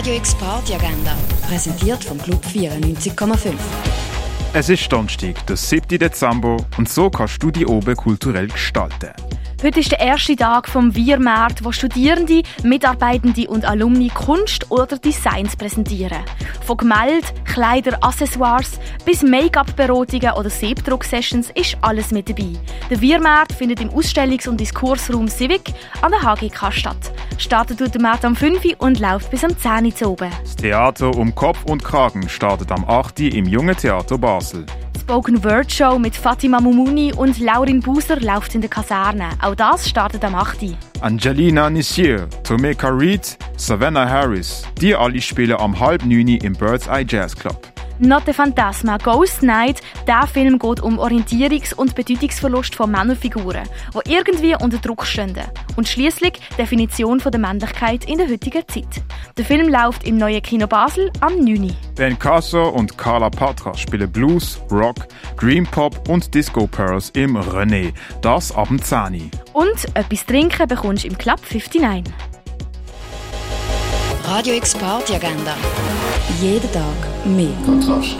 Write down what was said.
Radio X Party Agenda, präsentiert vom Club 94,5. Es ist Donnerstag, der 7. Dezember, und so kannst du die oben kulturell gestalten. Heute ist der erste Tag vom Wir-Markt, wo Studierende, Mitarbeitende und Alumni Kunst oder Designs präsentieren. Von Gemälde, Kleider, Accessoires bis Make-up-Beratungen oder Siebdruck-Sessions ist alles mit dabei. Der Wir-Markt findet im Ausstellungs- und Diskursraum Civic an der HGK statt. Startet tut der Markt am 5 Uhr und läuft bis am 10 Uhr oben. Das Theater um Kopf und Kragen startet am 8. Uhr im Jungen Theater Basel. Spoken Word Show mit Fatima Mumuni und Laurin Buser läuft in der Kaserne. Auch das startet am 8. Angelina Nissier, Tomeka Reed, Savannah Harris, die alle spielen am halb 9 Uhr im Bird's Eye Jazz Club. Not the Phantasma Ghost Night. Der Film geht um Orientierungs- und Bedeutungsverlust von Männerfiguren, die irgendwie unter Druck stehen. Und schließlich Definition der Männlichkeit in der heutigen Zeit. Der Film läuft im neuen Kino Basel am 9. Uhr. Ben Casso und Carla Patra spielen Blues, Rock, Dream Pop und Disco Pearls im René. Das ab dem 10 Uhr. Und etwas trinken bekommst du im Club 59. Radio X Agenda. Jeden Tag mehr. Kontrast.